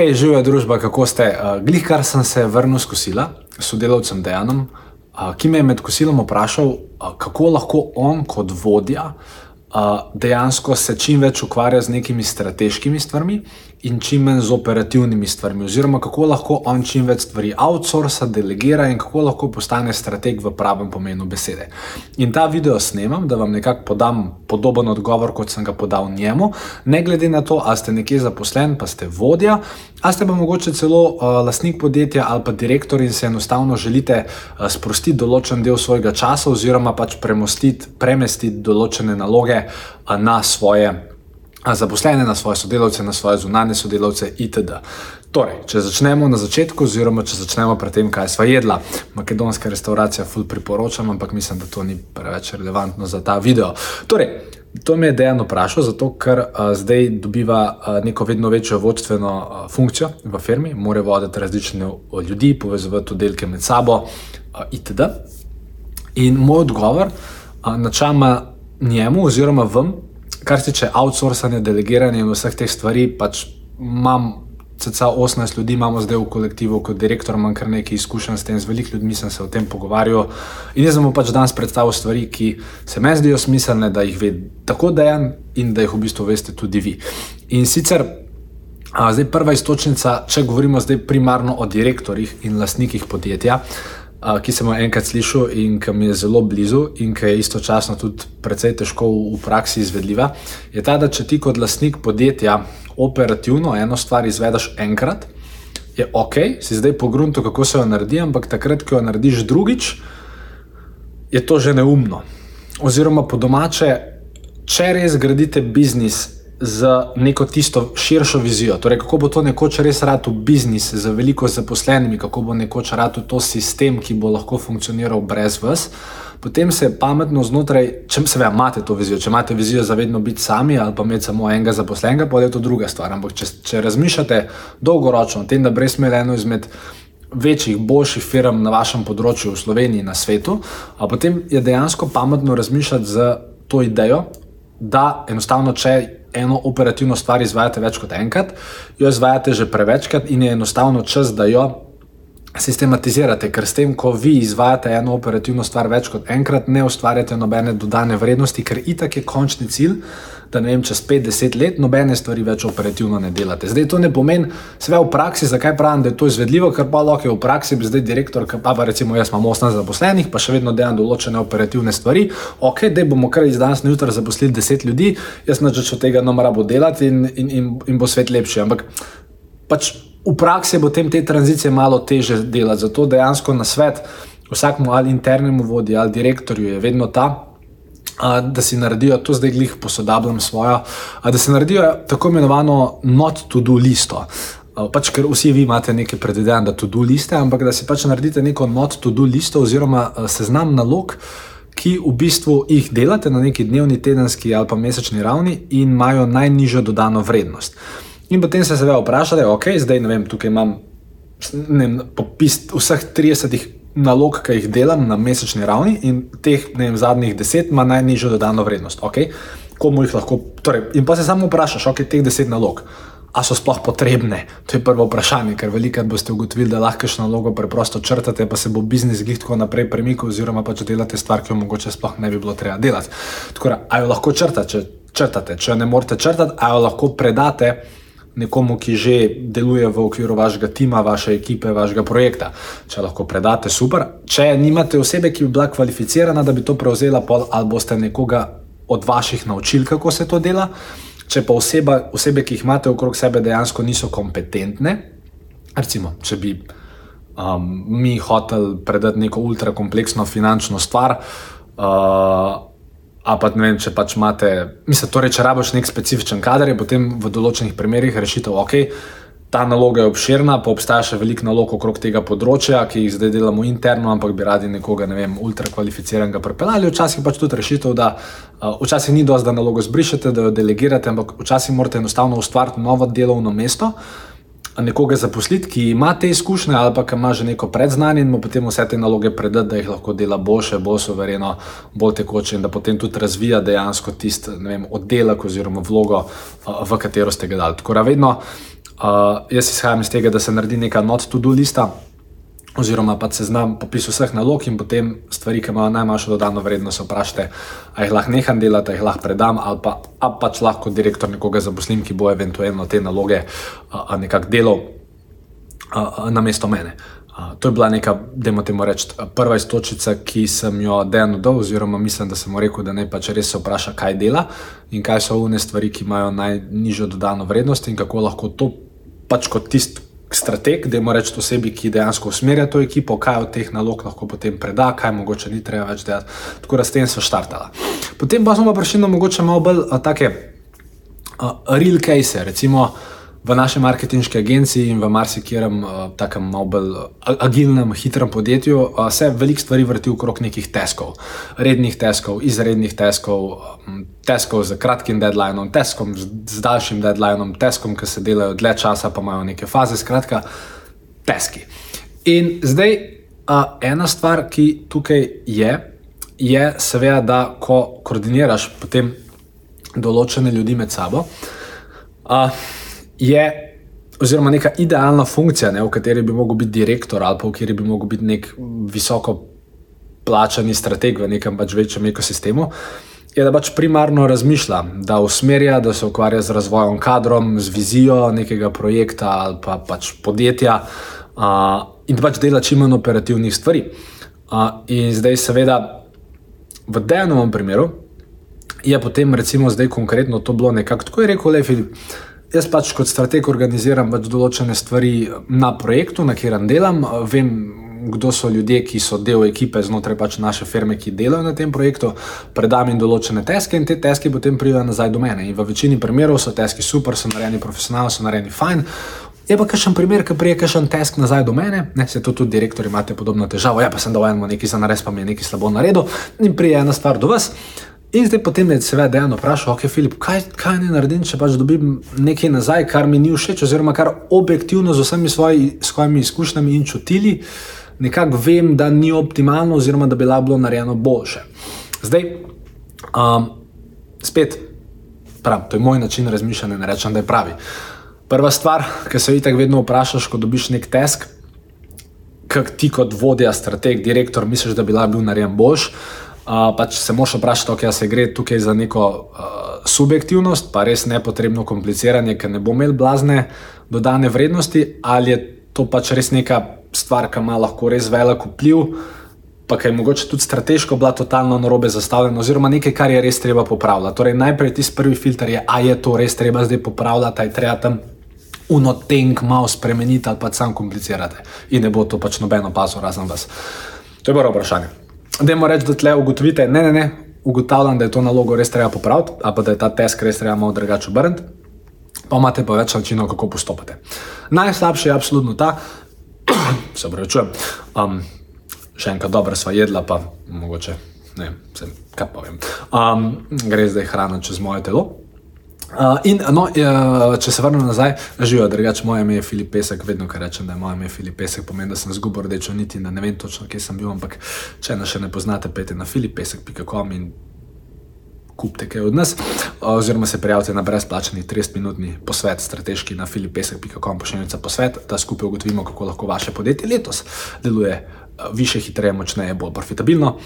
Hej, živijo družba, kako ste? Uh, glih kar sem se vrnil s kosila s sodelavcem Dejanom, uh, ki me je med kosilom vprašal, uh, kako lahko on kot vodja uh, dejansko se čim več ukvarja z nekimi strateškimi stvarmi in čim manj z operativnimi stvarmi, oziroma kako lahko on čim več stvari outsourca, delegira in kako lahko postane strateg v pravem pomenu besede. In ta video snemam, da vam nekako podam podoben odgovor, kot sem ga podal njemu, ne glede na to, ali ste nekje zaposlen, pa ste vodja, ali ste pa mogoče celo uh, lastnik podjetja ali pa direktor in se enostavno želite uh, sprostiti določen del svojega časa oziroma pač premestiti določene naloge uh, na svoje zaposlene, na svoje sodelavce, na svoje zunanje sodelavce itd. Torej, če začnemo na začetku, oziroma če začnemo pri tem, kaj sva jedla. Makedonska restauracija, ful priporočam, ampak mislim, da to ni preveč relevantno za ta video. Torej, to me je dejano vprašal, zato ker a, zdaj dobiva a, neko vedno večjo vodstveno a, funkcijo v firmi, mora voditi različne ljudi, povezovati oddelke med sabo a, itd. In moj odgovor a, načama njemu oziroma vam kar se tiče outsourcanja, delegiranja in vseh teh stvari, pač imam cca 18 ljudi, imamo zdaj v kolektivu kot direktor, imam kar nekaj izkušenj s tem, z veliko ljudmi sem se o tem pogovarjal. In jaz sem pač danes predstavil stvari, ki se meni zdijo smiselne, da jih ve tako dejan in da jih v bistvu veste tudi vi. In sicer. A, zdaj, prva istočnica, če govorimo zdaj primarno o direktorjih in lastnikih podjetja, ki sem jo enkrat slišal in ki mi je zelo blizu, in ki je istočasno tudi precej težko v, v praksi izvedljiva, je ta, da če ti kot lastnik podjetja operativno eno stvar izvedeš enkrat, je ok, si zdaj pogrunto, kako se jo naredi, ampak takrat, ko jo narediš drugič, je to že neumno. Oziroma, po domače, če res gradite biznis z neko tisto širšo vizijo. Torej, kako bo to nekoč res rado biznis z veliko zaposlenimi, kako bo nekoč rado to sistem, ki bo lahko funkcioniral brez vas. Potem se je pametno znotraj, če se vam imate to vizijo, če imate vizijo za vedno biti sami ali pa imeti samo enega zaposlenega, pa je to druga stvar. Ampak če, če razmišljate dolgoročno o tem, da brez smela eno izmed večjih, boljših firm na vašem področju v Sloveniji na svetu, potem je dejansko pametno razmišljati z to idejo, da enostavno, če eno operativno stvar izvajate več kot enkrat, jo izvajate že prevečkrat in je enostavno čas, da jo sistematizirate, ker s tem, ko vi izvajate eno operativno stvar več kot enkrat, ne ustvarjate nobene dodane vrednosti, ker itak je končni cilj, da ne vem, čez 5-10 let nobene stvari več operativno ne delate. Zdaj to ne pomeni, sve v praksi, zakaj pravim, da je to izvedljivo, ker pa lahko je v praksi, bi zdaj direktor, pa, pa recimo jaz imam 18 zaposlenih, pa še vedno delam določene operativne stvari. Ok, da bomo kar iz danes na jutro zaposlili 10 ljudi, jaz načrtujem od tega, no mora bo delati in, in, in, in bo svet lepši. Ampak pač v praksi bo tem te tranzicije malo teže delati. Zato dejansko na svet vsakmu ali internemu vodji ali direktorju je vedno ta. Da si naredijo, to zdaj glih posodabljam svojo, da si naredijo tako imenovano not-to-do listo. Pač, ker vsi vi imate neke predvidevanja, da to-do liste, ampak da si pač naredite neko not-to-do listo oziroma seznam nalog, ki v bistvu jih delate na neki dnevni, tedenski ali pa mesečni ravni in imajo najnižjo dodano vrednost. In potem se seveda vprašate, ok, zdaj ne vem, tukaj imam vem, popis vseh 30 nalog, ki jih delam na mesečni ravni in teh vem, zadnjih 10 ima najnižjo dodano vrednost. Okay? Komu jih lahko, torej, in pa se samo vprašaš, ok, teh 10 nalog. A so sploh potrebne? To je prvo vprašanje, ker velikrat boste ugotovili, da lahko še nalogo preprosto črtate, pa se bo biznis glih tako naprej premikal, oziroma pa če delate stvar, ki jo mogoče sploh ne bi bilo treba delati. Tako da, a jo lahko črtate, če črtate, če ne morete črtati, a jo lahko predate nekomu, ki že deluje v okviru vašega tima, vaše ekipe, vašega projekta. Če lahko predate, super. Če nimate osebe, ki bi bila kvalificirana, da bi to prevzela, ali boste nekoga od vaših naučili, kako se to dela. Če pa oseba, osebe, ki jih imate okrog sebe, dejansko niso kompetentne, recimo, če bi um, mi hoteli predati neko ultrakompleksno finančno stvar. Uh, A pa ne vem, če pač imate, mislim, torej, če rabiš nek specifičen kader, je potem v določenih primerjih rešitev ok. Ta naloga je obširna, pa obstaja še veliko nalog okrog tega področja, ki jih zdaj delamo interno, ampak bi radi nekoga, ne vem, ultrakvalificiranega pripeljali. Včasih pač tudi rešitev, da uh, včasih ni dovolj, da nalogo zbrišete, da jo delegirate, ampak včasih morate enostavno ustvariti novo delovno mesto. Uh, nekoga zaposliti, ki ima te izkušnje ali pa ima že neko predznanje in mu potem vse te naloge predati, da jih lahko dela boljše, bolj sovereno, bolj tekoče in da potem tudi razvija dejansko tisti oddelek oziroma vlogo, v katero ste ga dali. Tako da vedno Uh, jaz izhajam iz tega, da se naredi neka not-to-do lista, oziroma pa se znam popis vseh nalog in potem stvari, ki imajo najmanjšo dodano vrednost, vprašate, ali jih lahko neham delati, ali jih lahko predam, ali pa, ali pač lahko direktor nekoga zaposlim, ki bo eventualno te naloge uh, nekako delal na mesto mene. Uh, to je bila neka, da imamo reči, prva istočica, ki sem jo dejal dol, oziroma mislim, da sem mu rekel, da naj pač res se vpraša, kaj dela in kaj so une stvari, ki imajo najnižjo dodano vrednost in kako lahko to pač kot tisti strateg, da mu rečemo osebi, ki dejansko usmerja to ekipo, kaj od teh nalog lahko potem preda, kaj mogoče ni treba več delati. Tako da s tem so štartala. Potem pa smo pa prišli na mogoče malo bolj a, take a, real case, recimo v naši marketinški agenciji in v marsikjerem takem malo bolj agilnem, hitrem podjetju se veliko stvari vrti okrog nekih teskov, rednih teskov, izrednih teskov, teskov z kratkim deadlineom, teskom z daljšim deadlineom, teskom, ki se delajo dlje časa, pa imajo neke faze, skratka, teski. In zdaj ena stvar, ki tukaj je, je seveda, da ko koordiniraš potem določene ljudi med sabo, je, oziroma neka idealna funkcija, ne, v kateri bi lahko bil direktor ali pa v kateri bi lahko bil nek visoko plačani strateg v nekem pač večjem ekosistemu. Je da pač primarno razmišlja, da usmerja, da se ukvarja z razvojem kadrom, z vizijo nekega projekta ali pa pač podjetja uh, in da pač dela čim manj operativnih stvari. Uh, in zdaj, seveda, v dejanovem primeru je potem, recimo, zdaj konkretno to bilo nekako tako, je rekel Le Filip. Jaz pač kot strateg organiziram pač določene stvari na projektu, na katerem delam. Vem, kdo so ljudje, ki so del ekipe znotraj pač naše firme, ki delajo na tem projektu. Predam jim določene teske in te teske potem pridejo nazaj do mene. In v večini primerov so teski super, so narejeni profesionalno, so narejeni fajn. Je pa kakšen primer, ki prije kakšen tesk nazaj do mene, ne se to tudi direktori imate podobno težavo. Ja, pa sem dal eno nekaj za nares, pa mi je nekaj slabo naredil in prije ena stvar do vas. In zdaj potem je seveda dejano vprašal, ok, Filip, kaj, kaj ne naredim, če pač dobim nekaj nazaj, kar mi ni všeč, oziroma kar objektivno z vsemi svoji, svojimi izkušnjami in čutili, nekako vem, da ni optimalno, oziroma da bi lahko bilo narejeno boljše. Zdaj, um, spet, prav, to je moj način razmišljanja, ne rečem, da je pravi. Prva stvar, ki se itak vedno vprašaš, ko dobiš nek tesk, kak ti kot vodja, strateg, direktor, misliš, da bi lahko bil narejen boljši pač se moraš vprašati, ali se gre tukaj za neko uh, subjektivnost, pa res nepotrebno kompliciranje, ker ne bo imel blazne dodane vrednosti, ali je to pač res neka stvar, ki ima lahko res velik vpliv, pa ki je mogoče tudi strateško bila totalno narobe zastavljena, oziroma nekaj, kar je res treba popravljati. Torej, najprej tisti prvi filter je, a je to res treba zdaj popravljati, ali treba tam. Unotenk malo spremeniti ali pa sam komplicirate, in ne bo to pač nobeno pazo razen vas. To je prvo vprašanje. Dajmo reči, da tle ugotovite, ne, ne, ne, ugotavljam, da je to nalogo res treba popraviti, ali pa da je ta test res treba malo drugače obrniti, pa imate pa več načinov, kako postopate. Najslabši je absolutno ta, se upravičujem, um, še enkrat dobro sva jedla, pa mogoče, ne vem, kaj povem. Um, gre zdaj hrana čez moje telo. Uh, in, no, uh, če se vrnem nazaj, živijo, drugače moje ime je Filip Pesek, vedno kar rečem, da je moje ime Filip Pesek, pomeni, da sem zgubil rdečo niti, da ne vem točno, kje sem bil, ampak če nas še ne poznate, pejte na filipesek.com in kupite kaj od nas, oziroma se prijavite na brezplačni 30-minutni posvet strateški na filipesek.com, pošiljnica posvet, da skupaj ugotovimo, kako lahko vaše podjetje letos deluje više, hitreje, močneje, bolj profitabilno.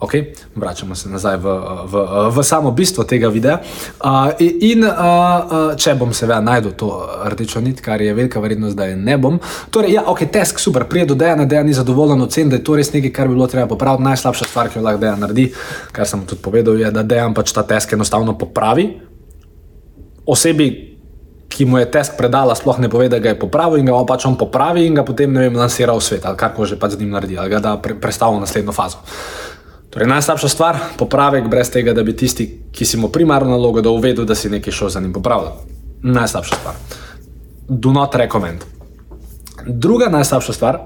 Okay, vračamo se nazaj v, v, v samo bistvo tega videa. Uh, in uh, če bom seveda najdel to rdečo nit, kar je velika verjetnost, da je ne bom. Torej, ja, ok, tesk, super, prije do dejanja, da je ni zadovoljen, ocen, da je to res nekaj, kar bi bilo treba popraviti. Najslabša stvar, ki jo lahko dejan naredi, kar sem tudi povedal, je, da dejan pač ta tesk enostavno popravi. Osebi, ki mu je test predala, sploh ne pove, da ga je popravil in ga pač on popravi in ga potem ne vem, lansira v svet ali kar že pač z njim naredi ali ga da pre, predstavlja v naslednjo fazo. Torej, najslabša stvar, popravek brez tega, da bi tisti, ki si mu primarno nalogo, da uvedu, da si nekaj šel za njim popravljati. Najslabša stvar. Do not recommend. Druga najslabša stvar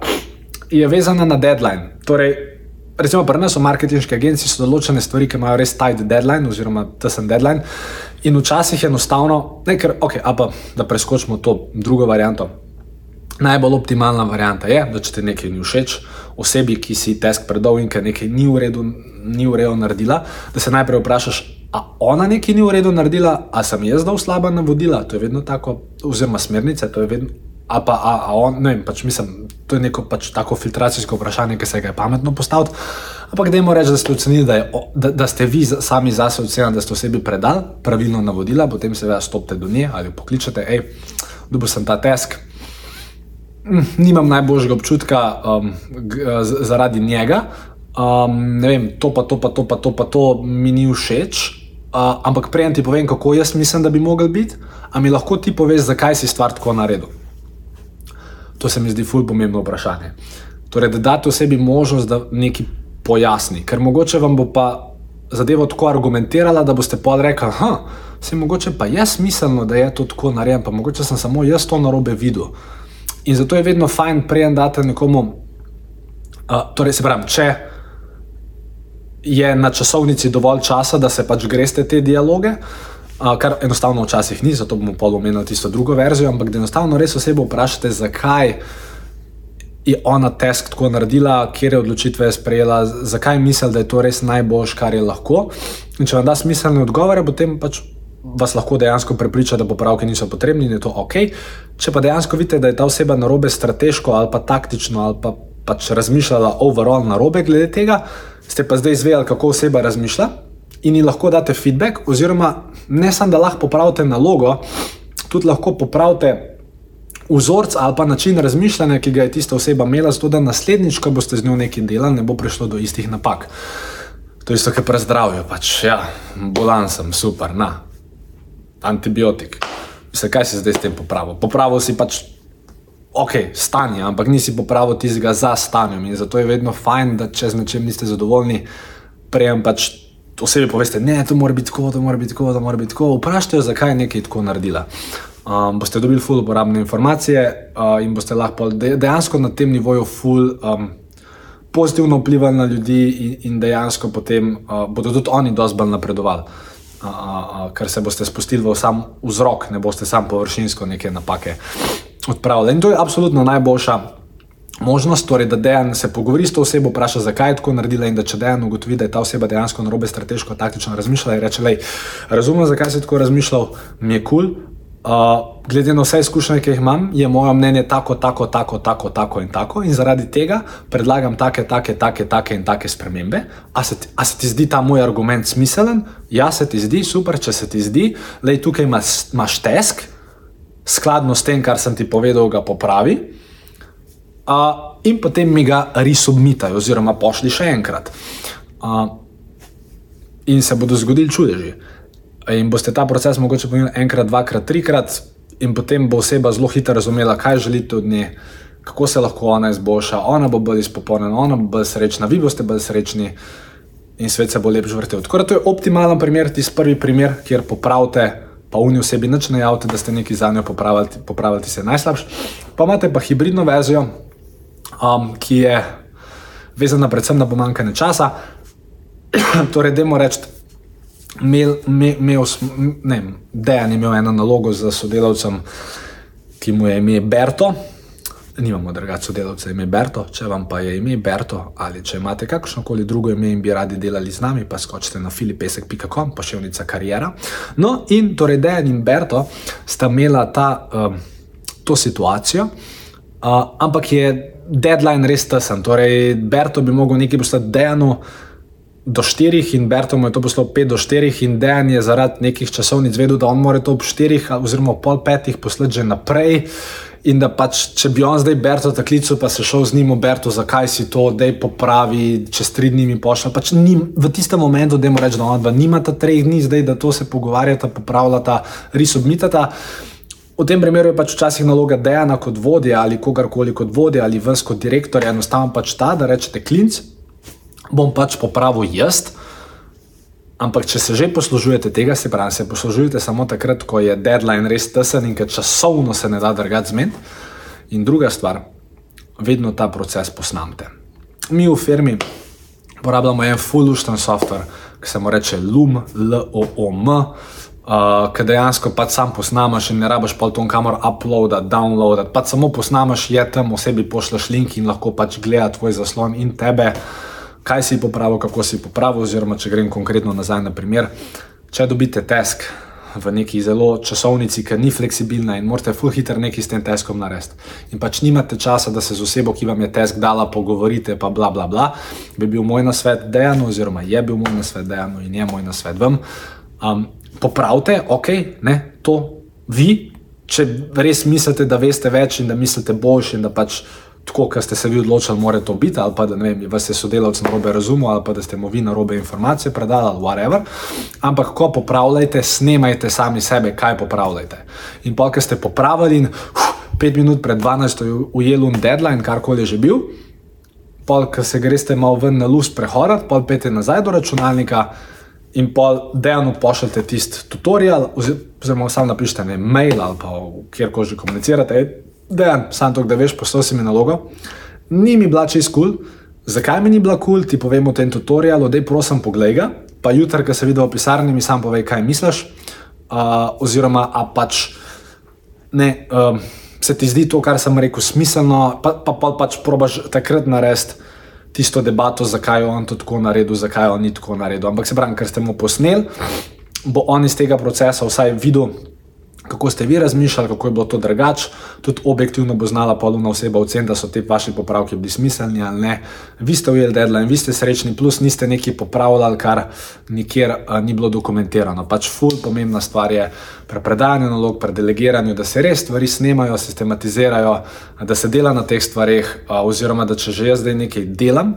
je vezana na deadline. Torej, recimo pri nas v marketinški agenciji so določene stvari, ki imajo res tight deadline oziroma tesen deadline. In včasih je enostavno, ne, ker, okay, pa, da preskočimo to drugo varianto. Najbolj optimalna varianta je, da če ti nekaj ni všeč, osebi, ki si tesk predal in ki nekaj ni v redu, ni v redu naredila, da se najprej vprašaš, a ona nekaj ni v redu naredila, a sem jaz dal slaba navodila, to je vedno tako, oziroma smernice, to je vedno. A pa, a, a on, ne vem, pač mislim, to je neko pač tako filtracijsko vprašanje, ki se ga je pametno postaviti. Ampak dajmo reči, da ste ocenili, da, je, da, da ste vi sami zase ocenili, da ste osebi predali pravilno navodila, potem se več stopite do nje ali pokličete, hej, dobil sem ta tesk. Hm, nimam najboljšega občutka um, zaradi njega, um, ne vem, to pa, to pa, to pa, to pa, to mi ni všeč. Uh, ampak prej ti povem, kako jaz mislim, da bi mogel biti, a mi lahko ti poveš, zakaj si stvar tako naredil. To se mi zdi fulj pomembno vprašanje. Torej, da date osebi možnost, da nekaj pojasni, ker mogoče vam bo pa zadevo tako argumentirala, da boste pa rekli, da se mogoče pa jaz smiselno, da je to tako narejeno, pa mogoče sem samo jaz to narobe videl. In zato je vedno fajn, prej date nekomu, uh, torej se pravi, če je na časovnici dovolj časa, da se pač greste te dialoge. Kar enostavno včasih ni, zato bomo pol omenili tisto drugo verzijo, ampak da enostavno res osebo vprašate, zakaj je ona test tako naredila, kje je odločitve je sprejela, zakaj misli, da je to res najboljš, kar je lahko. In če vam da smiselne odgovore, potem pač vas lahko dejansko prepriča, da popravki niso potrebni in je to ok. Če pa dejansko vidite, da je ta oseba na robe strateško ali pa taktično ali pa pač razmišljala overall na robe glede tega, ste pa zdaj izvedeli, kako oseba razmišlja in ji lahko date feedback, oziroma ne samo da lahko popravite nalogo, tudi lahko popravite vzorec ali pa način razmišljanja, ki ga je tista oseba imela, zato da naslednjič, ko boste z njo nekaj delali, ne bo prišlo do istih napak. To je isto, kar pri zdravju. Pač, ja, bolan sem, super, na, antibiotik. Vse, kaj si zdaj s tem popravil? Popravil si pač ok, stanje, ampak nisi popravil tistega za stanjem. In zato je vedno fajn, da če z nečem niste zadovoljni, prejem pač osebi poveste, ne, to mora biti tako, to mora biti tako, to mora biti tako. Vprašajte jo, zakaj je nekaj tako naredila. Um, boste dobili ful uporabne informacije uh, in boste lahko dejansko na tem nivoju ful. Um, Pozitivno vplivali na ljudi, in, in dejansko potem uh, bodo tudi oni dosti bolj napredovali, uh, uh, ker se boste spustili v sam vzrok, ne boste samo površinsko neke napake odpravili. In to je absolutno najboljša možnost, torej, da dejan se pogovori s to osebo, vpraša, zakaj je tako naredila in da če dejan ugotovi, da je ta oseba dejansko na robe strateško, taktično razmišljala in reče, lej, razumem, zakaj si tako razmišljal, mi je kul. Cool. Uh, glede na vse izkušnje, ki jih imam, je moje mnenje tako, tako, tako, tako, tako in tako, in zaradi tega predlagam take, take, take, take in take spremembe. A se, a se ti zdi ta moj argument smiselen? Ja, se ti zdi super, če se ti zdi, da je tukaj imaš tesk, skladno s tem, kar sem ti povedal, ga popravi. Uh, in potem mi ga resubmitaj, oziroma pošli še enkrat. Uh, in se bodo zgodili čudeži. In boste ta proces mogoče pomenili enkrat, dvakrat, trikrat, in potem bo oseba zelo hitro razumela, kaj želite od nje, kako se lahko ona izboljša, ona bo bolj izpopolnjena, ona bo bolj srečna, vi boste bolj srečni in svet se bo lepše vrtel. Tako da to je optimalen primer, tisti prvi primer, kjer popravite pa v njej osebi nič ne javite, da ste nekaj za njo popravili, popravili se najslabše. Pa imate pa hibridno verzijo, um, ki je vezana predvsem na pomankanje časa. torej, da moramo reči, Dejan je imel eno nalogo za sodelavcem, ki mu je ime Berto nimamo drugače sodelavca, ime Berto, če vam pa je ime Berto ali če imate kakršno koli drugo ime in bi radi delali z nami, pa skočite na filipesek.com, pošiljnica karijera. No, in torej Dejan in Berto sta imela ta, um, to situacijo, uh, ampak je deadline res tesen. Torej, Berto bi mogel nekaj postati Dejanu. Do štirih, in Berto mu je to poslal pet do štirih, in Dejan je zaradi nekih časovnic vedel, da on mora to ob štirih, oziroma pol petih poslati že naprej. In da pač, če bi on zdaj Berto tako klical, pa se šel z njim, Berto, zakaj si to, da je popravi, čez tri dni mi pošlje. Pač nim, v tistem momentu, da jim rečem, da nimata treh dni, zdaj da to se pogovarjata, popravljata, res obmitata. V tem primeru je pač včasih naloga Dejana kot vodja ali kogarkoli kot vodja ali vas kot direktor, enostavno pač ta, da rečete klinc, bom pač popravil jaz. Ampak, če se že poslužujete tega, se pravi, se poslužujete samo takrat, ko je deadline res tesen in ker časovno se ne da drugače zmed. In druga stvar, vedno ta proces posnamete. Mi v firmi uporabljamo en fullušten software, ki se mu reče LUM, L-O-O-M, uh, ki dejansko pač sam posnamaš in ne rabiš pa to kamor uploadati, downloadati, pač samo posnamaš, je tam osebi pošleš link in lahko pač gleda tvoj zaslon in tebe kaj si popravil, kako si popravil, oziroma če grem konkretno nazaj na primer. če dobite tesk v neki zelo časovnici, ki ni fleksibilna in morate full hitro nekaj s tem teskom narediti. In pač nimate časa, da se z osebo, ki vam je tesk dala, pogovorite, pa bla bla bla, bi bil moj nasvet dejanu, oziroma je bil moj nasvet dejanu in je moj nasvet vam. Um, popravite, ok, ne, to vi, če res mislite, da veste več in da mislite boljše in da pač tako, kot ste se vi odločili, mora to biti, ali pa da vem, vas je sodelavec na robe razumel, ali pa da ste mu vi na robe informacije predali, ali whatever. Ampak, ko popravljate, snemajte sami sebe, kaj popravljate. In pa, ker ste popravili in uf, pet minut pred 12. ujeli un deadline, karkoli je že bil, pa, ker se greste malo ven na lust prehorat, pa pete nazaj do računalnika. In pa dejano pošljete tisti tutorial, oziroma samo napišete ne mail ali pa kjerkoli že komunicirate, dejan, samo to, da veš, poslal si mi nalogo. Ni mi bila čez kul, cool. zakaj mi ni bila kul, cool? ti povem v tem tutorialu, je prosim poglej ga, pa jutri, ko se vidi v pisarni, mi sam povej, kaj misliš. Uh, oziroma, a pač ne, uh, se ti zdi to, kar sem rekel, smiselno, pa, pa, pa pač probaš takrat narediti tisto debato, zakaj je on to tako naredil, zakaj on ni tako naredil. Ampak se pravi, ker ste mu posneli, bo on iz tega procesa vsaj videl kako ste vi razmišljali, kako je bilo to drugače. Tudi objektivno bo znala polna oseba oceniti, da so ti vaši popravki bili smiselni ali ne. Vi ste ujeli deadline, vi ste srečni, plus niste nekaj popravljali, kar nikjer uh, ni bilo dokumentirano. Pač ful, pomembna stvar je pri predajanju nalog, pri delegiranju, da se res stvari snemajo, sistematizirajo, da se dela na teh stvarih, uh, oziroma da če že jaz zdaj nekaj delam.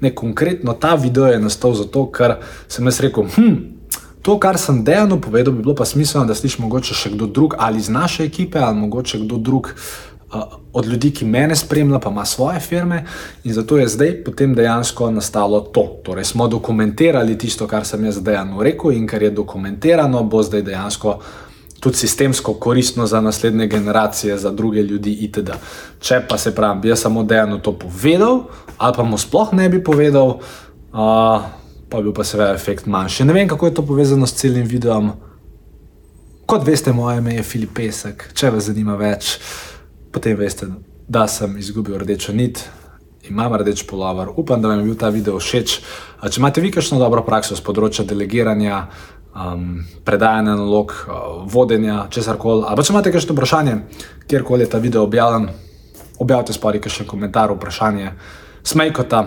Ne, konkretno ta video je nastal zato, ker sem jaz rekel, hm, To, kar sem dejano povedal, bi bilo pa smiselno, da slišiš mogoče še kdo drug ali iz naše ekipe, ali mogoče kdo drug uh, od ljudi, ki mene spremlja, pa ima svoje firme. In zato je zdaj potem dejansko nastalo to. Torej, smo dokumentirali tisto, kar sem jaz dejano rekel, in kar je dokumentirano, bo zdaj dejansko. Tudi sistemsko koristno za naslednje generacije, za druge ljudi, itd. Če pa se pravi, bi jaz samo dejano to povedal, ali pa mu sploh ne bi povedal, uh, pa bil pa seveda efekt manjši. Ne vem, kako je to povezano s celim videom. Kot veste, moje ime je Filip Pesek, če vas zanima več, potem veste, da sem izgubil rdečo nit. Imam rdeč polovar, upam, da vam je bil ta video všeč. Če imate vi kakšno dobro prakso z področja delegiranja, um, predajanja nalog, uh, vodenja, česar koli, ali če imate kakšno vprašanje, kjerkoli je ta video objavljen, objavite spori kakšen komentar, vprašanje, smejkota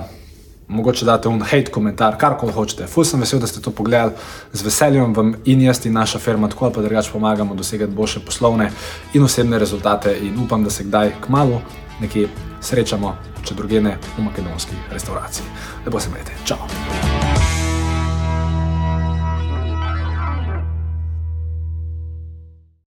mogoče date un hate komentar, karkoli hočete. Ful sem vesel, da ste to pogledali, z veseljem vam in jaz in naša firma tako ali drugače pomagamo dosegati boljše poslovne in osebne rezultate in upam, da se kdaj k malu nekje srečamo, če drugene v makedonski restauraciji. Lepo se imejte. Čau!